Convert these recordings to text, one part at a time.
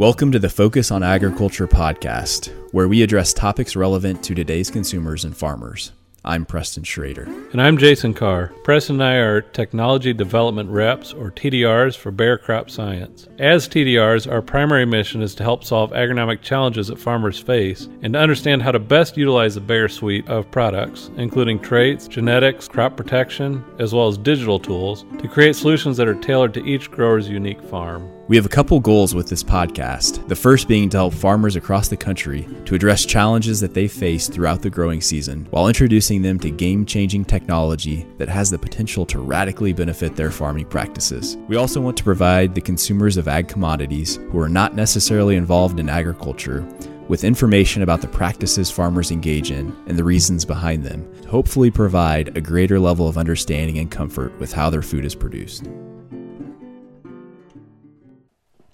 Welcome to the Focus on Agriculture podcast, where we address topics relevant to today's consumers and farmers. I'm Preston Schrader. And I'm Jason Carr. Preston and I are Technology Development Reps, or TDRs, for Bayer Crop Science. As TDRs, our primary mission is to help solve agronomic challenges that farmers face and to understand how to best utilize the Bayer suite of products, including traits, genetics, crop protection, as well as digital tools, to create solutions that are tailored to each grower's unique farm. We have a couple goals with this podcast. The first being to help farmers across the country to address challenges that they face throughout the growing season while introducing them to game changing technology that has the potential to radically benefit their farming practices. We also want to provide the consumers of ag commodities who are not necessarily involved in agriculture with information about the practices farmers engage in and the reasons behind them to hopefully provide a greater level of understanding and comfort with how their food is produced.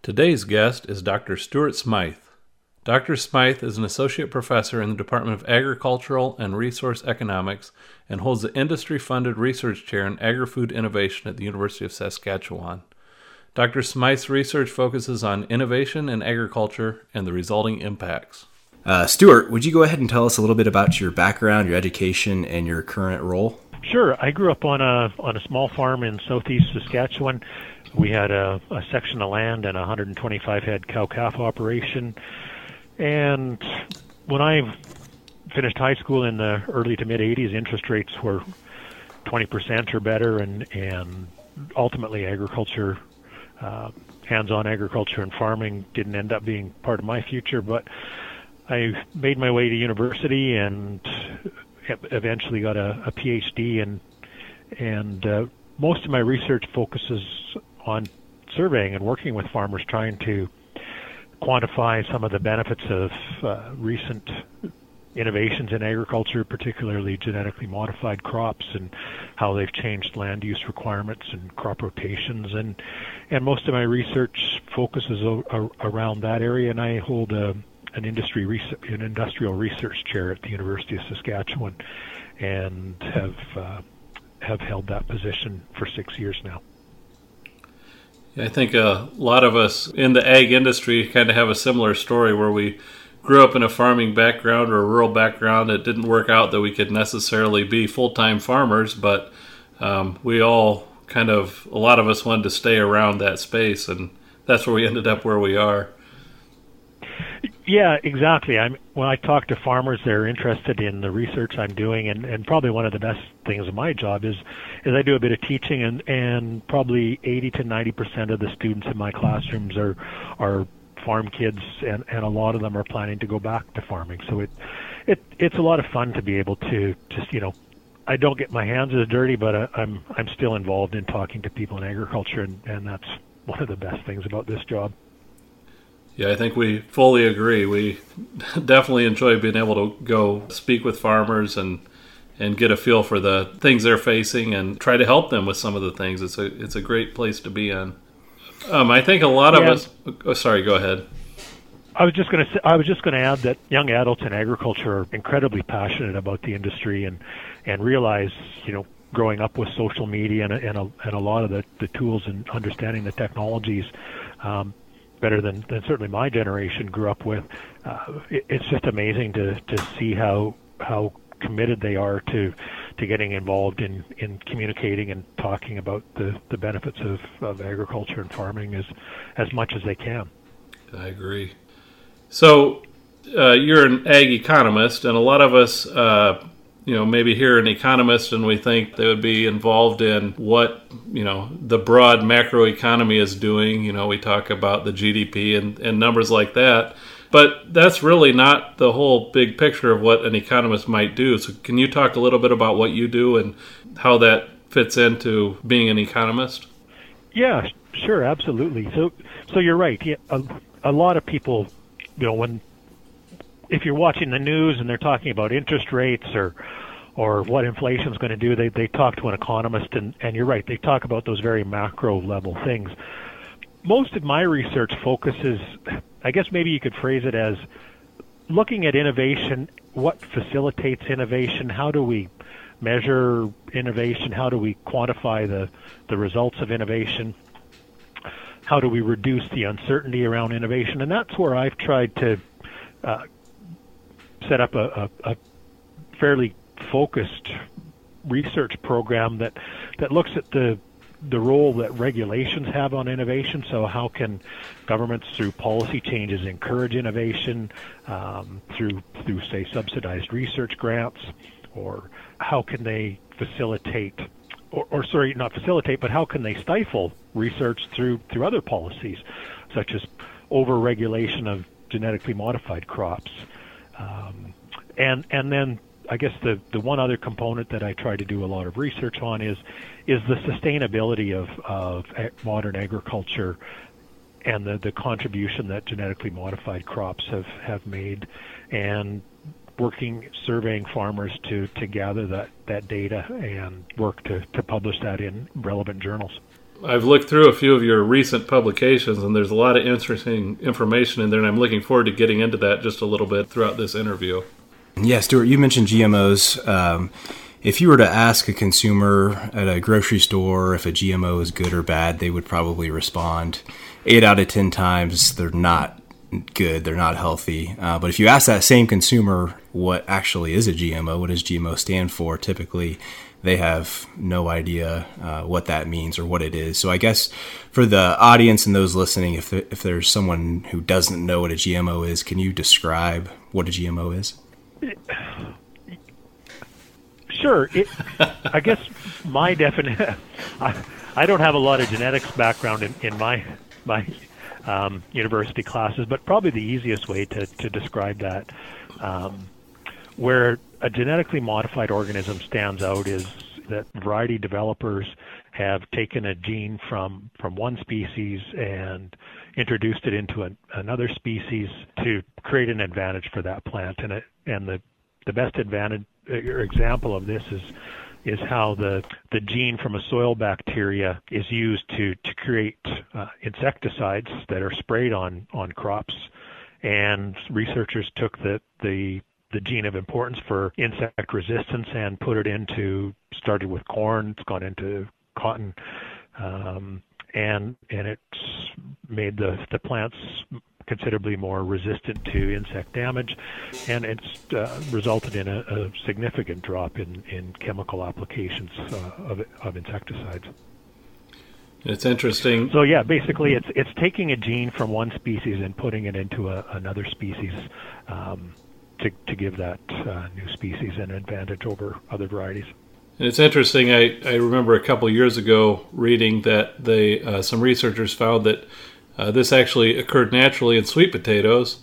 Today's guest is Dr. Stuart Smyth. Dr. Smyth is an associate professor in the Department of Agricultural and Resource Economics and holds the industry funded research chair in agri food innovation at the University of Saskatchewan. Dr. Smyth's research focuses on innovation in agriculture and the resulting impacts. Uh, Stuart, would you go ahead and tell us a little bit about your background, your education, and your current role? Sure. I grew up on a on a small farm in southeast Saskatchewan we had a, a section of land and a 125 head cow calf operation. And when I finished high school in the early to mid 80s, interest rates were 20% or better, and and ultimately agriculture, uh, hands-on agriculture and farming didn't end up being part of my future. But I made my way to university and eventually got a, a PhD, and and uh, most of my research focuses on surveying and working with farmers trying to quantify some of the benefits of uh, recent innovations in agriculture, particularly genetically modified crops and how they've changed land use requirements and crop rotations. And and most of my research focuses o- around that area. And I hold a, an industry an industrial research chair at the University of Saskatchewan, and have uh, have held that position for six years now. I think a lot of us in the ag industry kind of have a similar story where we grew up in a farming background or a rural background. It didn't work out that we could necessarily be full time farmers, but um, we all kind of, a lot of us wanted to stay around that space, and that's where we ended up where we are. Yeah, exactly. I'm when I talk to farmers, they're interested in the research I'm doing, and, and probably one of the best things of my job is is I do a bit of teaching, and and probably 80 to 90 percent of the students in my classrooms are are farm kids, and and a lot of them are planning to go back to farming. So it it it's a lot of fun to be able to just you know I don't get my hands as dirty, but I, I'm I'm still involved in talking to people in agriculture, and and that's one of the best things about this job. Yeah, I think we fully agree. We definitely enjoy being able to go speak with farmers and and get a feel for the things they're facing and try to help them with some of the things. It's a it's a great place to be in. Um, I think a lot of us. Oh, sorry, go ahead. I was just going to I was just going to add that young adults in agriculture are incredibly passionate about the industry and and realize you know growing up with social media and and a, and a lot of the, the tools and understanding the technologies um, better than, than certainly my generation grew up with. Uh, it, it's just amazing to, to see how how committed they are to to getting involved in, in communicating and talking about the, the benefits of, of agriculture and farming as as much as they can. I agree. So uh, you're an ag economist, and a lot of us uh, you know, maybe hear an economist and we think they would be involved in what, you know, the broad macroeconomy is doing. You know, we talk about the GDP and, and numbers like that. But that's really not the whole big picture of what an economist might do. So, can you talk a little bit about what you do and how that fits into being an economist? Yeah, sure, absolutely. So, so you're right. Yeah, a, a lot of people, you know, when if you're watching the news and they're talking about interest rates or or what inflation is going to do, they they talk to an economist, and and you're right, they talk about those very macro level things. Most of my research focuses, I guess maybe you could phrase it as looking at innovation, what facilitates innovation, how do we measure innovation, how do we quantify the the results of innovation. how do we reduce the uncertainty around innovation? And that's where I've tried to uh, set up a, a, a fairly focused research program that that looks at the the role that regulations have on innovation. So, how can governments, through policy changes, encourage innovation um, through through say subsidized research grants, or how can they facilitate, or, or sorry, not facilitate, but how can they stifle research through through other policies, such as over-regulation of genetically modified crops, um, and and then I guess the the one other component that I try to do a lot of research on is is the sustainability of of modern agriculture and the the contribution that genetically modified crops have have made and working surveying farmers to to gather that that data and work to to publish that in relevant journals. I've looked through a few of your recent publications, and there's a lot of interesting information in there, and I'm looking forward to getting into that just a little bit throughout this interview. Yeah, Stuart, you mentioned GMOs. Um, if you were to ask a consumer at a grocery store if a GMO is good or bad, they would probably respond eight out of 10 times they're not good, they're not healthy. Uh, but if you ask that same consumer what actually is a GMO, what does GMO stand for, typically they have no idea uh, what that means or what it is. So I guess for the audience and those listening, if, if there's someone who doesn't know what a GMO is, can you describe what a GMO is? Sure. It, I guess my definition. I, I don't have a lot of genetics background in, in my my um, university classes, but probably the easiest way to, to describe that, um, where a genetically modified organism stands out, is that variety developers have taken a gene from from one species and introduced it into an, another species to create an advantage for that plant, and it, and the the best advantage or example of this is is how the the gene from a soil bacteria is used to to create uh, insecticides that are sprayed on on crops. And researchers took the the the gene of importance for insect resistance and put it into started with corn it's gone into cotton um, and and it's made the the plants considerably more resistant to insect damage, and it's uh, resulted in a, a, significant drop in, in chemical applications uh, of, of insecticides. It's interesting. So yeah, basically, it's it's taking a gene from one species and putting it into a, another species um, to to give that uh, new species an advantage over other varieties. And it's interesting. I, I remember a couple years ago reading that they uh, some researchers found that uh, this actually occurred naturally in sweet potatoes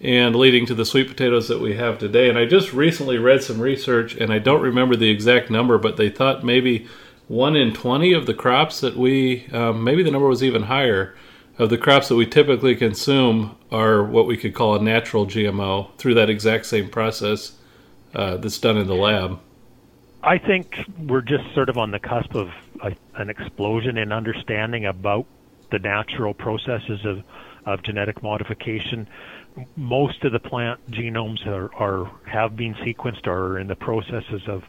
and leading to the sweet potatoes that we have today. And I just recently read some research, and I don't remember the exact number, but they thought maybe one in 20 of the crops that we, um, maybe the number was even higher, of the crops that we typically consume are what we could call a natural GMO through that exact same process uh, that's done in the lab. I think we're just sort of on the cusp of a, an explosion in understanding about the natural processes of, of genetic modification. Most of the plant genomes are, are have been sequenced or are in the processes of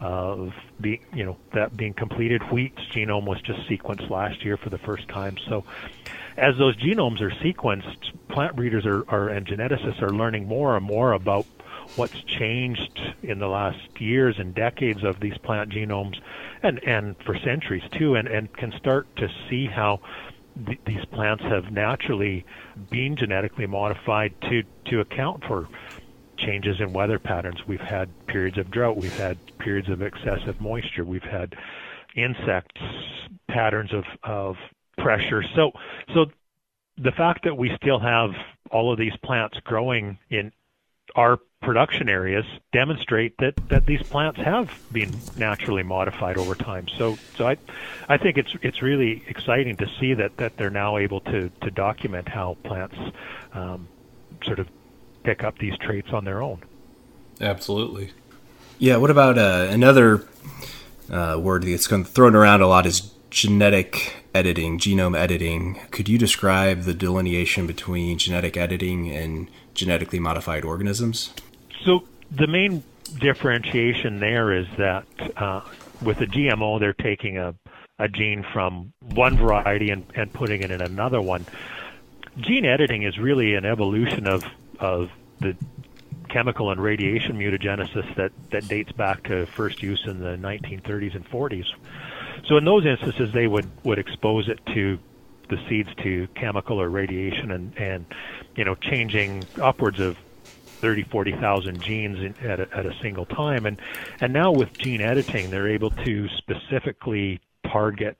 of being you know that being completed. Wheat's genome was just sequenced last year for the first time. So as those genomes are sequenced, plant breeders are, are and geneticists are learning more and more about what's changed in the last years and decades of these plant genomes and and for centuries too and and can start to see how th- these plants have naturally been genetically modified to to account for changes in weather patterns. We've had periods of drought, we've had periods of excessive moisture, we've had insects patterns of of pressure. So so the fact that we still have all of these plants growing in our production areas demonstrate that, that these plants have been naturally modified over time. So, so I, I think it's it's really exciting to see that, that they're now able to, to document how plants um, sort of pick up these traits on their own. Absolutely. Yeah. What about uh, another uh, word that's thrown around a lot is genetic editing, genome editing. Could you describe the delineation between genetic editing and genetically modified organisms? So the main differentiation there is that uh, with a GMO, they're taking a a gene from one variety and, and putting it in another one. Gene editing is really an evolution of of the chemical and radiation mutagenesis that, that dates back to first use in the 1930s and 40s. So in those instances, they would, would expose it to the seeds to chemical or radiation and, and you know changing upwards of 30, 40,000 genes in, at, a, at a single time. And, and now with gene editing, they're able to specifically target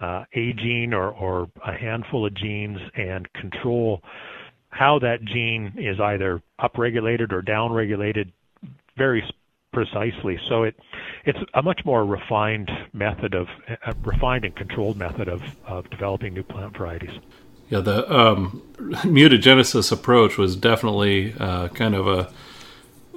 uh, a gene or, or a handful of genes and control how that gene is either upregulated or downregulated very precisely. So it it's a much more refined method of refined and controlled method of, of developing new plant varieties. Yeah, the um, mutagenesis approach was definitely uh, kind of a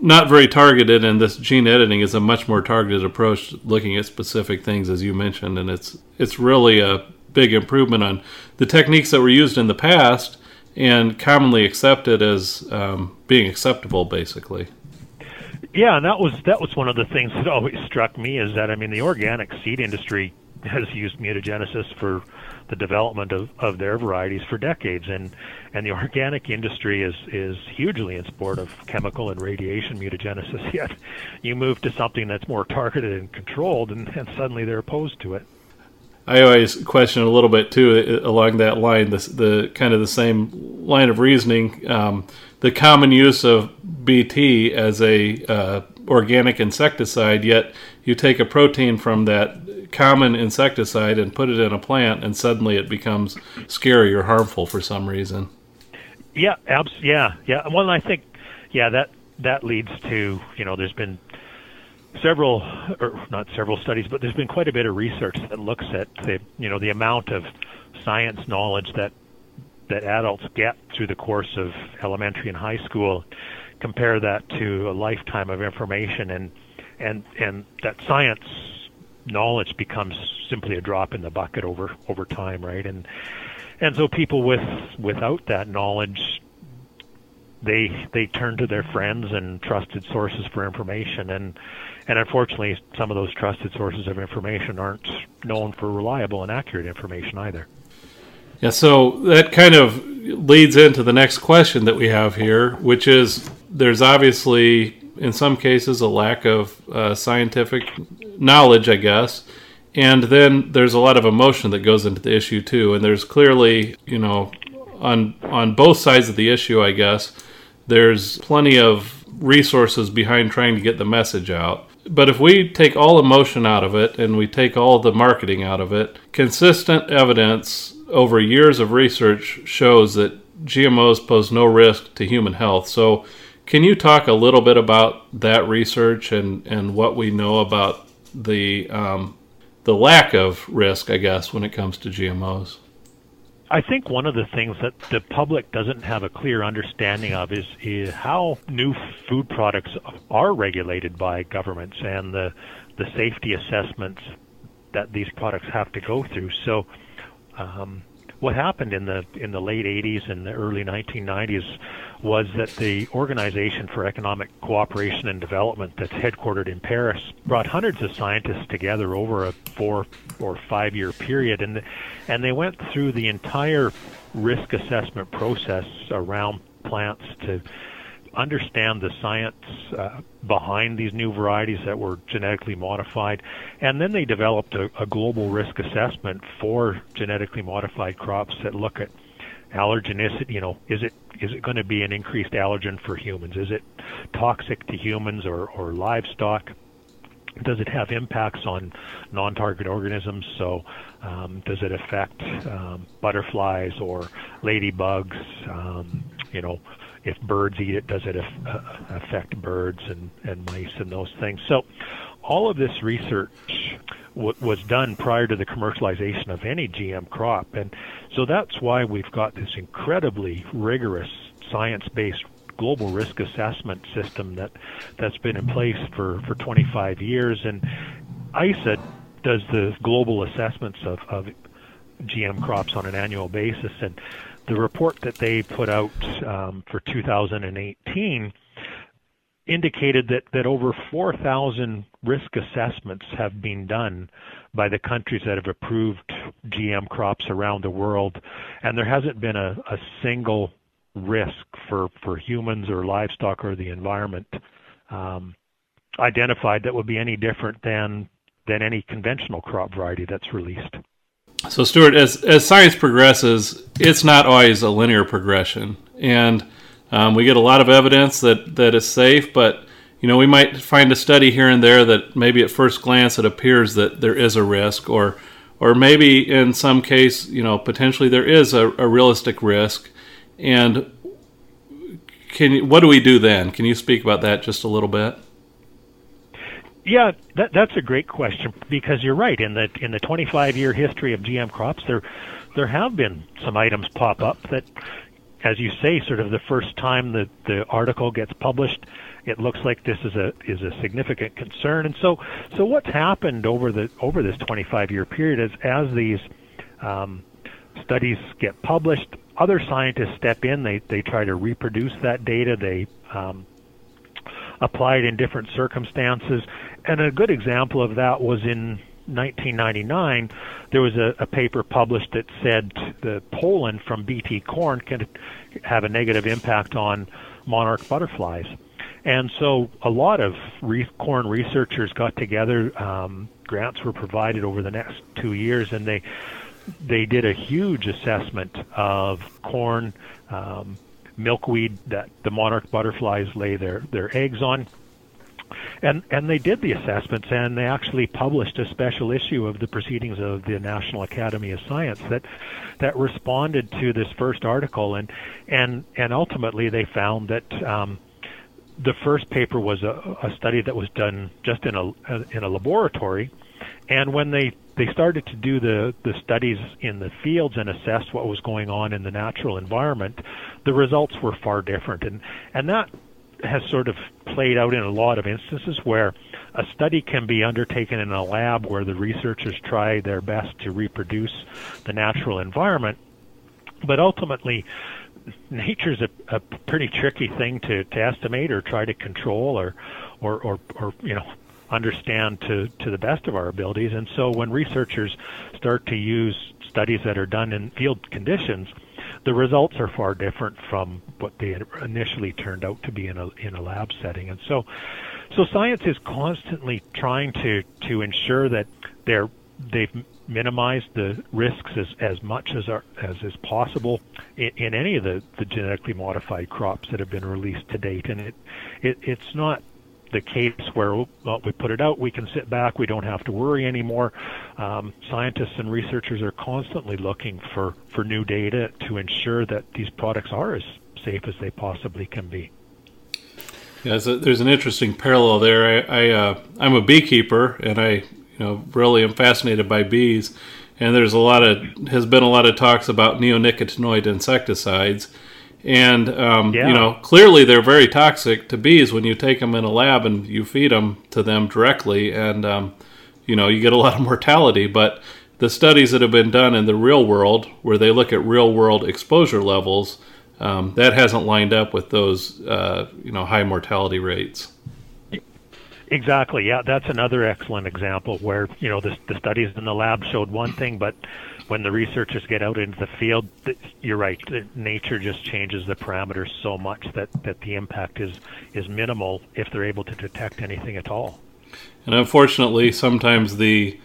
not very targeted, and this gene editing is a much more targeted approach, looking at specific things, as you mentioned, and it's it's really a big improvement on the techniques that were used in the past and commonly accepted as um, being acceptable, basically. Yeah, and that was that was one of the things that always struck me is that I mean the organic seed industry has used mutagenesis for the development of, of their varieties for decades and and the organic industry is is hugely in support of chemical and radiation mutagenesis yet you move to something that's more targeted and controlled and, and suddenly they're opposed to it I always question a little bit too uh, along that line, the, the kind of the same line of reasoning. Um, the common use of BT as a uh, organic insecticide, yet you take a protein from that common insecticide and put it in a plant, and suddenly it becomes scary or harmful for some reason. Yeah, abs- yeah, yeah. Well, I think, yeah, that that leads to you know, there's been several, or not several studies, but there's been quite a bit of research that looks at the, you know, the amount of science knowledge that that adults get through the course of elementary and high school. Compare that to a lifetime of information, and and and that science knowledge becomes simply a drop in the bucket over over time, right? And and so people with without that knowledge they they turn to their friends and trusted sources for information and and unfortunately, some of those trusted sources of information aren't known for reliable and accurate information either. Yeah, so that kind of leads into the next question that we have here, which is there's obviously, in some cases, a lack of uh, scientific knowledge, I guess. And then there's a lot of emotion that goes into the issue too. And there's clearly, you know, on on both sides of the issue, I guess, there's plenty of resources behind trying to get the message out. But if we take all emotion out of it and we take all the marketing out of it, consistent evidence over years of research shows that GMOs pose no risk to human health. So, can you talk a little bit about that research and, and what we know about the um, the lack of risk, I guess, when it comes to GMOs? I think one of the things that the public doesn't have a clear understanding of is, is how new food products are regulated by governments and the the safety assessments that these products have to go through. So, um, what happened in the in the late 80s and the early 1990s was that the Organization for Economic Cooperation and Development, that's headquartered in Paris, brought hundreds of scientists together over a four or five year period, and and they went through the entire risk assessment process around plants to understand the science uh, behind these new varieties that were genetically modified, and then they developed a, a global risk assessment for genetically modified crops that look at allergenicity. You know, is it is it going to be an increased allergen for humans? Is it toxic to humans or, or livestock? Does it have impacts on non-target organisms? So, um, does it affect um, butterflies or ladybugs? Um, you know, if birds eat it, does it uh, affect birds and, and mice and those things? So, all of this research w- was done prior to the commercialization of any GM crop, and so that's why we've got this incredibly rigorous science-based global risk assessment system that that's been in place for for 25 years, and ISA does the global assessments of, of GM crops on an annual basis, and the report that they put out um, for 2018 indicated that, that over 4,000 risk assessments have been done by the countries that have approved GM crops around the world, and there hasn't been a, a single risk for, for humans or livestock or the environment um, identified that would be any different than than any conventional crop variety that's released. So, Stuart, as as science progresses, it's not always a linear progression, and um, we get a lot of evidence that that is safe, but you know we might find a study here and there that maybe at first glance it appears that there is a risk, or or maybe in some case, you know, potentially there is a, a realistic risk, and can what do we do then? Can you speak about that just a little bit? Yeah, that, that's a great question because you're right. In the in the 25 year history of GM crops, there there have been some items pop up that, as you say, sort of the first time that the article gets published, it looks like this is a is a significant concern. And so so what's happened over the over this 25 year period is as these um, studies get published, other scientists step in. They they try to reproduce that data. They um, apply it in different circumstances and a good example of that was in 1999. There was a, a paper published that said the pollen from Bt corn can have a negative impact on monarch butterflies. And so a lot of re- corn researchers got together. Um, grants were provided over the next two years, and they they did a huge assessment of corn, um, milkweed that the monarch butterflies lay their their eggs on, and and they did the assessments and they actually published a special issue of the proceedings of the National Academy of Science that that responded to this first article. And and and ultimately they found that um, the first paper was a, a study that was done just in a in a laboratory. And when they they started to do the the studies in the fields and assess what was going on in the natural environment the results were far different. And and that has sort of played out in a lot of instances where a study can be undertaken in a lab where the researchers try their best to reproduce the natural environment, but ultimately nature's a, a pretty tricky thing to, to estimate or try to control or, or, or, or you know understand to, to the best of our abilities. And so when researchers start to use studies that are done in field conditions, the results are far different from what they initially turned out to be in a in a lab setting. And so, so science is constantly trying to to ensure that they're they've minimized the risks as, as much as are, as is possible in, in any of the, the genetically modified crops that have been released to date. And it, it it's not the case where well, we put it out, we can sit back, we don't have to worry anymore. Um, scientists and researchers are constantly looking for, for new data to ensure that these products are as safe as they possibly can be. Yeah, there's an interesting parallel there. I, I uh, I'm a beekeeper, and I you know really am fascinated by bees. And there's a lot of has been a lot of talks about neonicotinoid insecticides and um, yeah. you know clearly they're very toxic to bees when you take them in a lab and you feed them to them directly, and um, you know you get a lot of mortality. But the studies that have been done in the real world, where they look at real world exposure levels, um, that hasn't lined up with those uh, you know high mortality rates. Exactly. Yeah, that's another excellent example where you know the, the studies in the lab showed one thing, but when the researchers get out into the field, you're right. Nature just changes the parameters so much that, that the impact is is minimal if they're able to detect anything at all. And unfortunately, sometimes the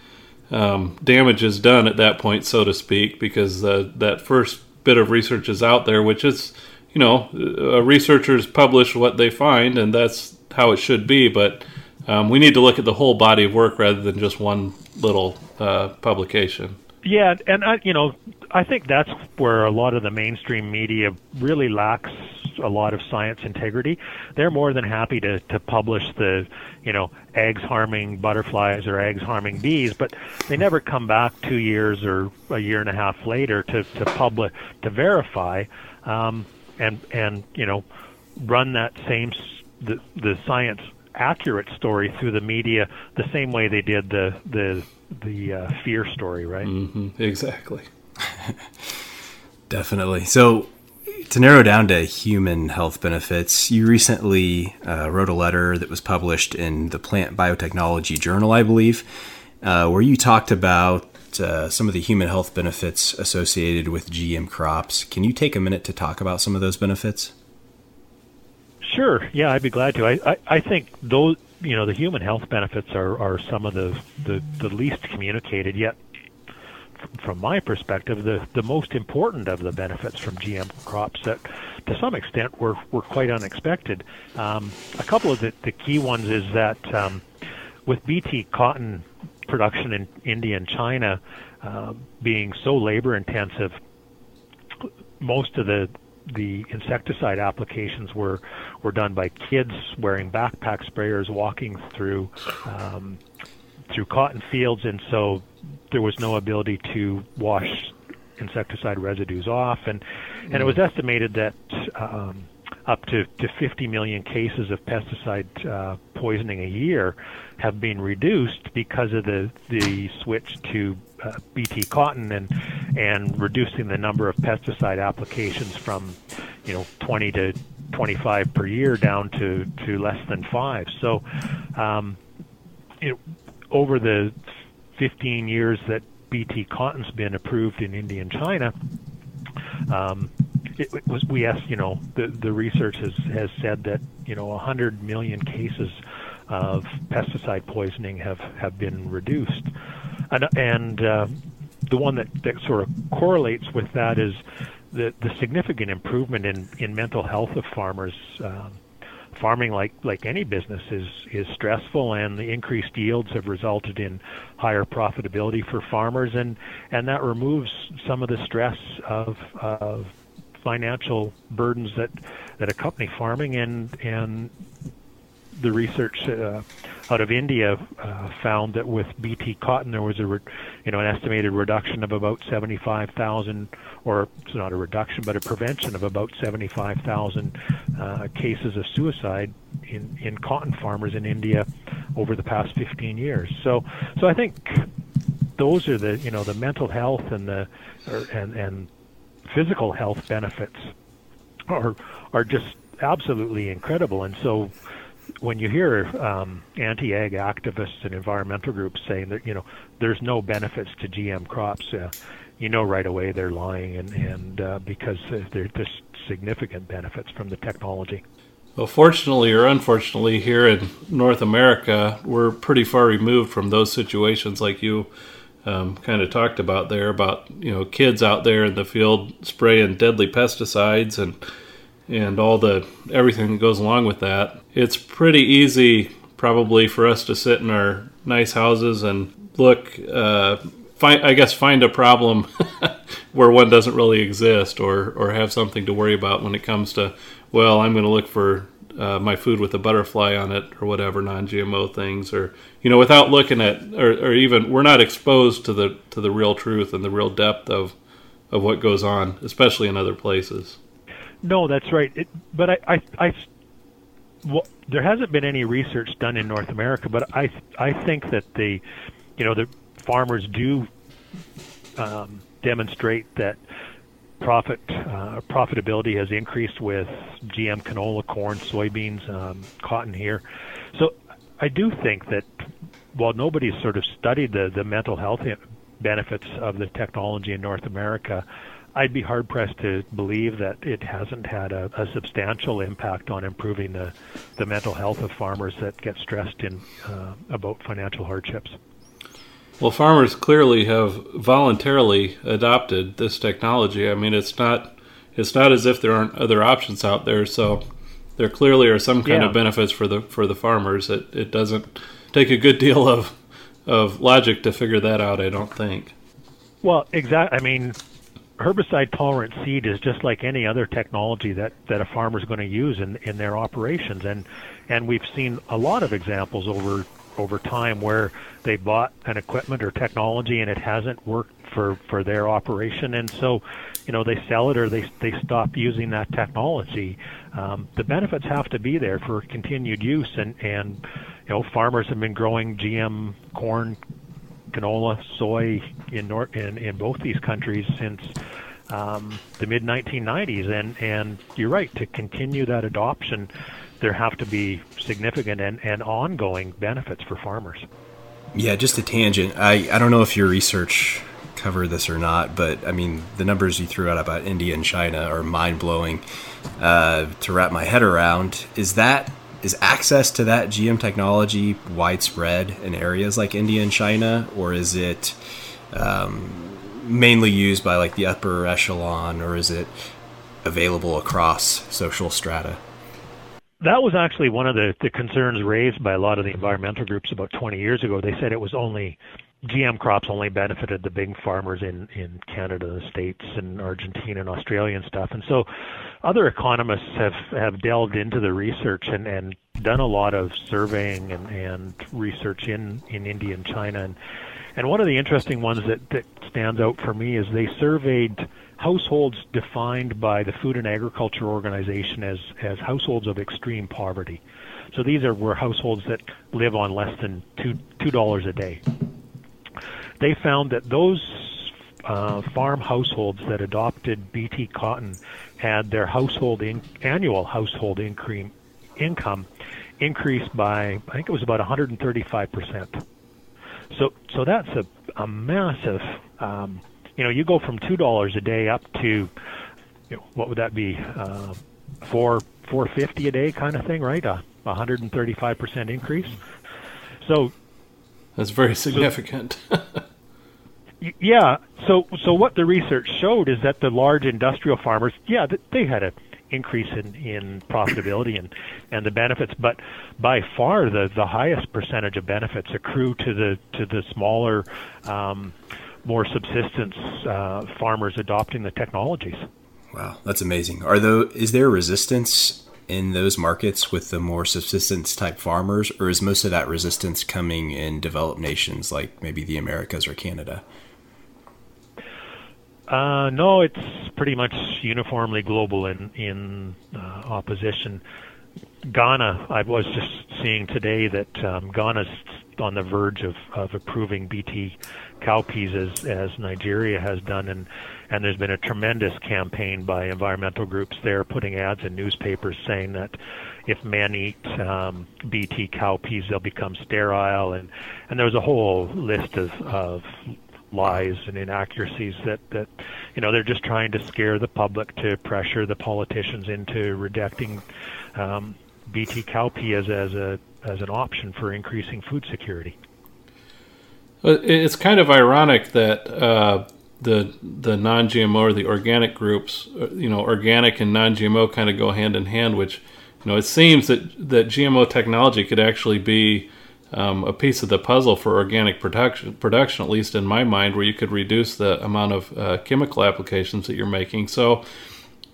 um, damage is done at that point, so to speak, because uh, that first bit of research is out there, which is, you know, uh, researchers publish what they find, and that's how it should be. But um, we need to look at the whole body of work rather than just one little uh, publication. Yeah, and I, you know, I think that's where a lot of the mainstream media really lacks a lot of science integrity. They're more than happy to to publish the, you know, eggs harming butterflies or eggs harming bees, but they never come back two years or a year and a half later to to publish to verify, um, and and you know, run that same the the science accurate story through the media the same way they did the the the uh, fear story, right? Mm-hmm. Exactly. Definitely. So, to narrow down to human health benefits, you recently uh, wrote a letter that was published in the Plant Biotechnology Journal, I believe, uh, where you talked about uh, some of the human health benefits associated with GM crops. Can you take a minute to talk about some of those benefits? Sure. Yeah, I'd be glad to. I, I, I think those, you know, the human health benefits are, are some of the, the, the least communicated, yet from my perspective, the, the most important of the benefits from GM crops that, to some extent, were, were quite unexpected. Um, a couple of the, the key ones is that um, with BT cotton production in India and China uh, being so labor intensive, most of the the insecticide applications were were done by kids wearing backpack sprayers, walking through um, through cotton fields, and so there was no ability to wash insecticide residues off, and and it was estimated that um, up to, to 50 million cases of pesticide uh, poisoning a year have been reduced because of the the switch to uh, BT cotton and and reducing the number of pesticide applications from you know 20 to 25 per year down to to less than five. So, um, over the 15 years that BT cotton's been approved in India and China, um, it, was we asked, you know, the the research has has said that you know 100 million cases of pesticide poisoning have have been reduced, and and uh, the one that that sort of correlates with that is the the significant improvement in in mental health of farmers. Um, farming like like any business is is stressful and the increased yields have resulted in higher profitability for farmers and and that removes some of the stress of of financial burdens that that accompany farming and and the research uh, out of India uh, found that with BT cotton there was a re- you know an estimated reduction of about 75,000 or it's not a reduction but a prevention of about 75,000 uh, cases of suicide in in cotton farmers in India over the past 15 years. So so I think those are the you know the mental health and the or, and and physical health benefits are are just absolutely incredible and so when you hear um, anti-ag activists and environmental groups saying that you know there's no benefits to GM crops, uh, you know right away they're lying, and and uh, because there's just significant benefits from the technology. Well, fortunately or unfortunately, here in North America, we're pretty far removed from those situations like you um, kind of talked about there about you know kids out there in the field spraying deadly pesticides and and all the everything that goes along with that. It's pretty easy, probably, for us to sit in our nice houses and look. Uh, find, I guess, find a problem where one doesn't really exist, or or have something to worry about when it comes to. Well, I'm going to look for uh, my food with a butterfly on it, or whatever non-GMO things, or you know, without looking at, or, or even we're not exposed to the to the real truth and the real depth of of what goes on, especially in other places. No, that's right. It, but I, I, I well, there hasn't been any research done in North America, but I, I think that the, you know, the farmers do um, demonstrate that profit uh, profitability has increased with GM canola, corn, soybeans, um, cotton here. So I do think that while nobody's sort of studied the the mental health benefits of the technology in North America, I'd be hard pressed to believe that it hasn't had a, a, substantial impact on improving the, the mental health of farmers that get stressed in uh, about financial hardships. Well, farmers clearly have voluntarily adopted this technology. I mean, it's not it's not as if there aren't other options out there. So there clearly are some kind yeah. of benefits for the for the farmers. It it doesn't take a good deal of of logic to figure that out. I don't think. Well, exactly. I mean, herbicide tolerant seed is just like any other technology that, that a farmer is going to use in, in their operations and and we've seen a lot of examples over over time where they bought an equipment or technology and it hasn't worked for, for their operation. And so you know they sell it or they they stop using that technology. Um, the benefits have to be there for continued use. And and you know farmers have been growing GM corn canola, soy in, North, in in both these countries since um, the mid 1990s. And and you're right to continue that adoption, there have to be significant and, and ongoing benefits for farmers. Yeah, just a tangent. I, I don't know if your research covered this or not, but I mean the numbers you threw out about India and China are mind blowing uh, to wrap my head around. Is that is access to that GM technology widespread in areas like India and China, or is it um, mainly used by like the upper echelon, or is it available across social strata? That was actually one of the, the concerns raised by a lot of the environmental groups about 20 years ago. They said it was only GM crops only benefited the big farmers in, in Canada, the States, and Argentina and Australia and stuff. And so other economists have, have delved into the research and, and done a lot of surveying and, and research in, in India and China. And, and one of the interesting ones that, that stands out for me is they surveyed households defined by the Food and Agriculture Organization as, as households of extreme poverty. So these are were households that live on less than two two dollars a day they found that those uh, farm households that adopted BT cotton had their household in, annual household income increased by I think it was about 135 percent. So so that's a, a massive. Um, you know, you go from two dollars a day up to you know, what would that be? Uh, four four fifty a day kind of thing, right? A 135 percent increase. So that's very significant. So, yeah. So so what the research showed is that the large industrial farmers, yeah, they had an increase in, in profitability and, and the benefits, but by far the, the highest percentage of benefits accrue to the to the smaller, um, more subsistence uh, farmers adopting the technologies. Wow, that's amazing. Are though is there resistance in those markets with the more subsistence type farmers, or is most of that resistance coming in developed nations like maybe the Americas or Canada? Uh, no, it's pretty much uniformly global in in uh, opposition. Ghana, I was just seeing today that um, Ghana's on the verge of, of approving BT cowpeas as as Nigeria has done, and and there's been a tremendous campaign by environmental groups there, putting ads in newspapers saying that if men eat um, BT cowpeas, they'll become sterile, and and there was a whole list of of lies and inaccuracies that that you know they're just trying to scare the public to pressure the politicians into rejecting um, BT cowpea as as a as an option for increasing food security. It's kind of ironic that uh, the the non-GMO or the organic groups, uh, you know, organic and non-GMO kind of go hand in hand. Which, you know, it seems that that GMO technology could actually be um, a piece of the puzzle for organic production, production, at least in my mind, where you could reduce the amount of uh, chemical applications that you're making. So,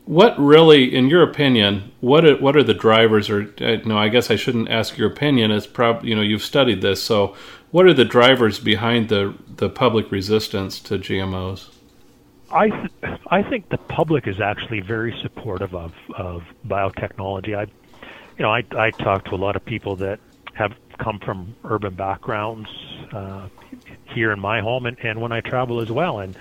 what really, in your opinion, what are, what are the drivers? Or uh, no, I guess I shouldn't ask your opinion. It's probably you know you've studied this. So, what are the drivers behind the the public resistance to GMOs? I th- I think the public is actually very supportive of of biotechnology. I, you know, I I talk to a lot of people that have come from urban backgrounds uh, here in my home and, and when I travel as well. And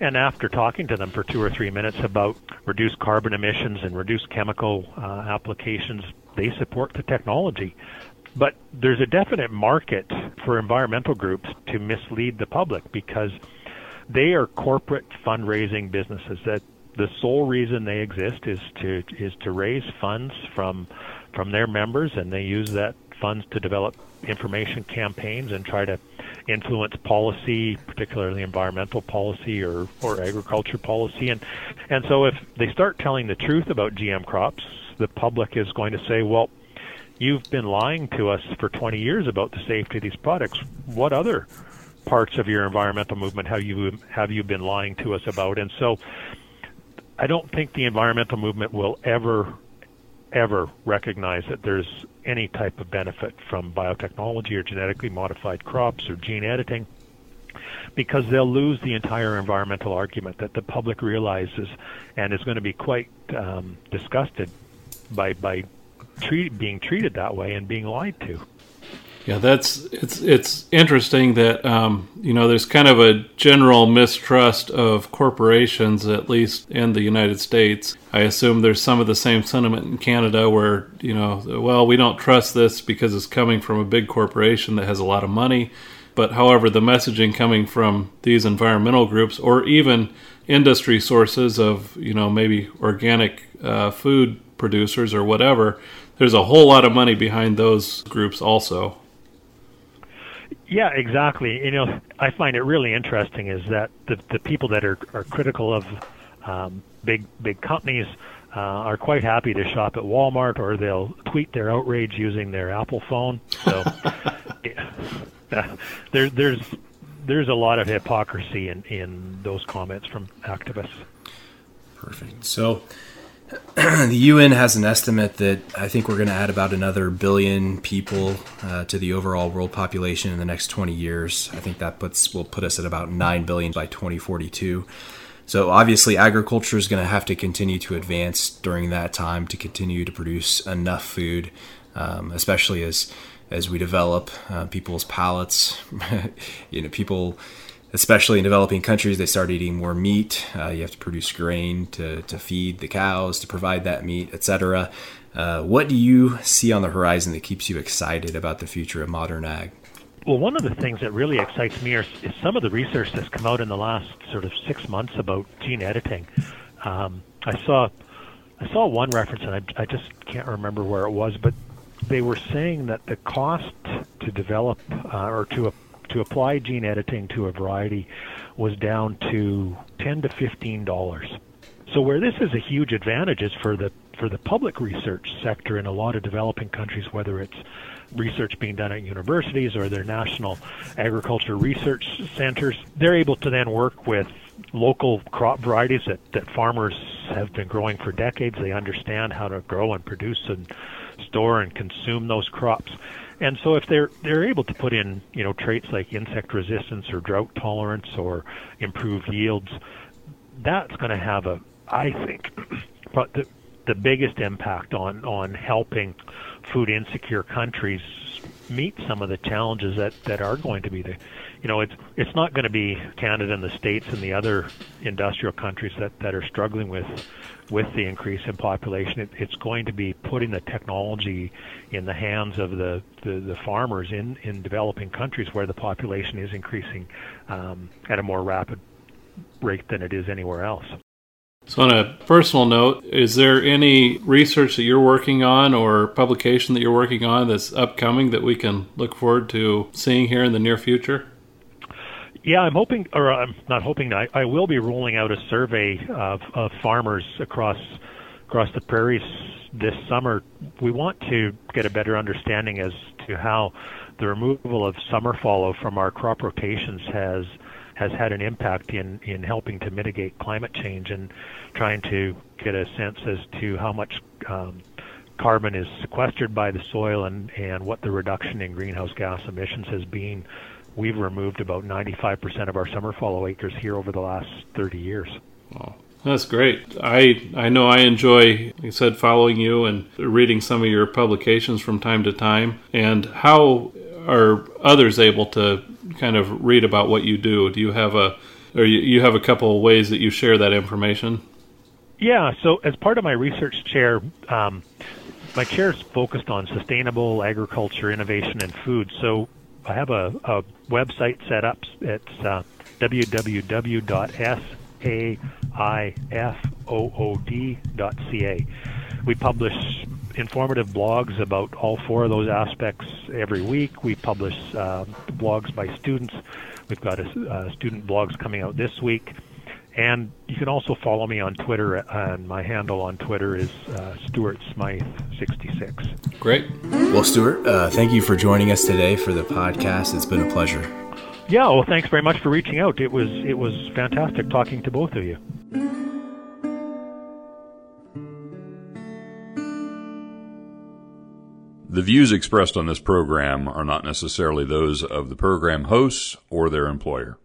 and after talking to them for two or three minutes about reduced carbon emissions and reduced chemical uh, applications, they support the technology. But there's a definite market for environmental groups to mislead the public because they are corporate fundraising businesses that the sole reason they exist is to is to raise funds from from their members and they use that funds to develop information campaigns and try to influence policy, particularly environmental policy or, or agriculture policy. And, and so if they start telling the truth about GM crops, the public is going to say, well, you've been lying to us for 20 years about the safety of these products. What other parts of your environmental movement have you have you been lying to us about? And so I don't think the environmental movement will ever ever recognize that there's any type of benefit from biotechnology or genetically modified crops or gene editing because they'll lose the entire environmental argument that the public realizes and is going to be quite um, disgusted by by treat, being treated that way and being lied to. Yeah, that's it's it's interesting that um, you know there's kind of a general mistrust of corporations, at least in the United States. I assume there's some of the same sentiment in Canada, where you know, well, we don't trust this because it's coming from a big corporation that has a lot of money. But however, the messaging coming from these environmental groups, or even industry sources of you know maybe organic uh, food producers or whatever, there's a whole lot of money behind those groups also. Yeah, exactly. You know, I find it really interesting is that the the people that are are critical of um, big big companies uh, are quite happy to shop at Walmart, or they'll tweet their outrage using their Apple phone. So yeah, there, there's there's a lot of hypocrisy in in those comments from activists. Perfect. So the UN has an estimate that I think we're going to add about another billion people uh, to the overall world population in the next 20 years. I think that puts will put us at about 9 billion by 2042. So obviously, agriculture is going to have to continue to advance during that time to continue to produce enough food, um, especially as as we develop uh, people's palates. you know, people especially in developing countries, they start eating more meat. Uh, you have to produce grain to, to feed the cows, to provide that meat, etc. Uh, what do you see on the horizon that keeps you excited about the future of modern ag? Well, one of the things that really excites me is, is some of the research that's come out in the last sort of six months about gene editing. Um, I saw I saw one reference, and I, I just can't remember where it was, but they were saying that the cost to develop uh, or to to apply gene editing to a variety was down to 10 to 15 dollars. So where this is a huge advantage is for the for the public research sector in a lot of developing countries, whether it's research being done at universities or their national agriculture research centers, they're able to then work with local crop varieties that, that farmers have been growing for decades. They understand how to grow and produce and store and consume those crops. And so if they're they're able to put in you know traits like insect resistance or drought tolerance or improved yields, that's going to have a I think but the the biggest impact on on helping food insecure countries meet some of the challenges that that are going to be the you know it's it's not going to be Canada and the states and the other industrial countries that that are struggling with with the increase in population it, it's going to be putting the technology in the hands of the, the, the farmers in in developing countries where the population is increasing um, at a more rapid rate than it is anywhere else so, on a personal note, is there any research that you're working on or publication that you're working on that's upcoming that we can look forward to seeing here in the near future? Yeah, I'm hoping, or I'm not hoping. I, I will be rolling out a survey of, of farmers across across the prairies this summer. We want to get a better understanding as to how the removal of summer fallow from our crop rotations has has had an impact in, in helping to mitigate climate change and trying to get a sense as to how much um, carbon is sequestered by the soil and, and what the reduction in greenhouse gas emissions has been. We've removed about 95% of our summer fallow acres here over the last 30 years. Wow. That's great. I I know I enjoy, like I said, following you and reading some of your publications from time to time. And how are others able to kind of read about what you do? Do you have a or you, you have a couple of ways that you share that information? Yeah. So as part of my research chair, um, my chair is focused on sustainable agriculture, innovation, and food. So I have a, a website set up. It's uh, www.saifood.ca. We publish informative blogs about all four of those aspects every week. We publish uh, blogs by students. We've got a, uh, student blogs coming out this week. And you can also follow me on Twitter, and my handle on Twitter is uh, Stuart Smyth 66. Great. Well, Stuart, uh, thank you for joining us today for the podcast. It's been a pleasure. Yeah, well, thanks very much for reaching out. It was it was fantastic talking to both of you. The views expressed on this program are not necessarily those of the program hosts or their employer.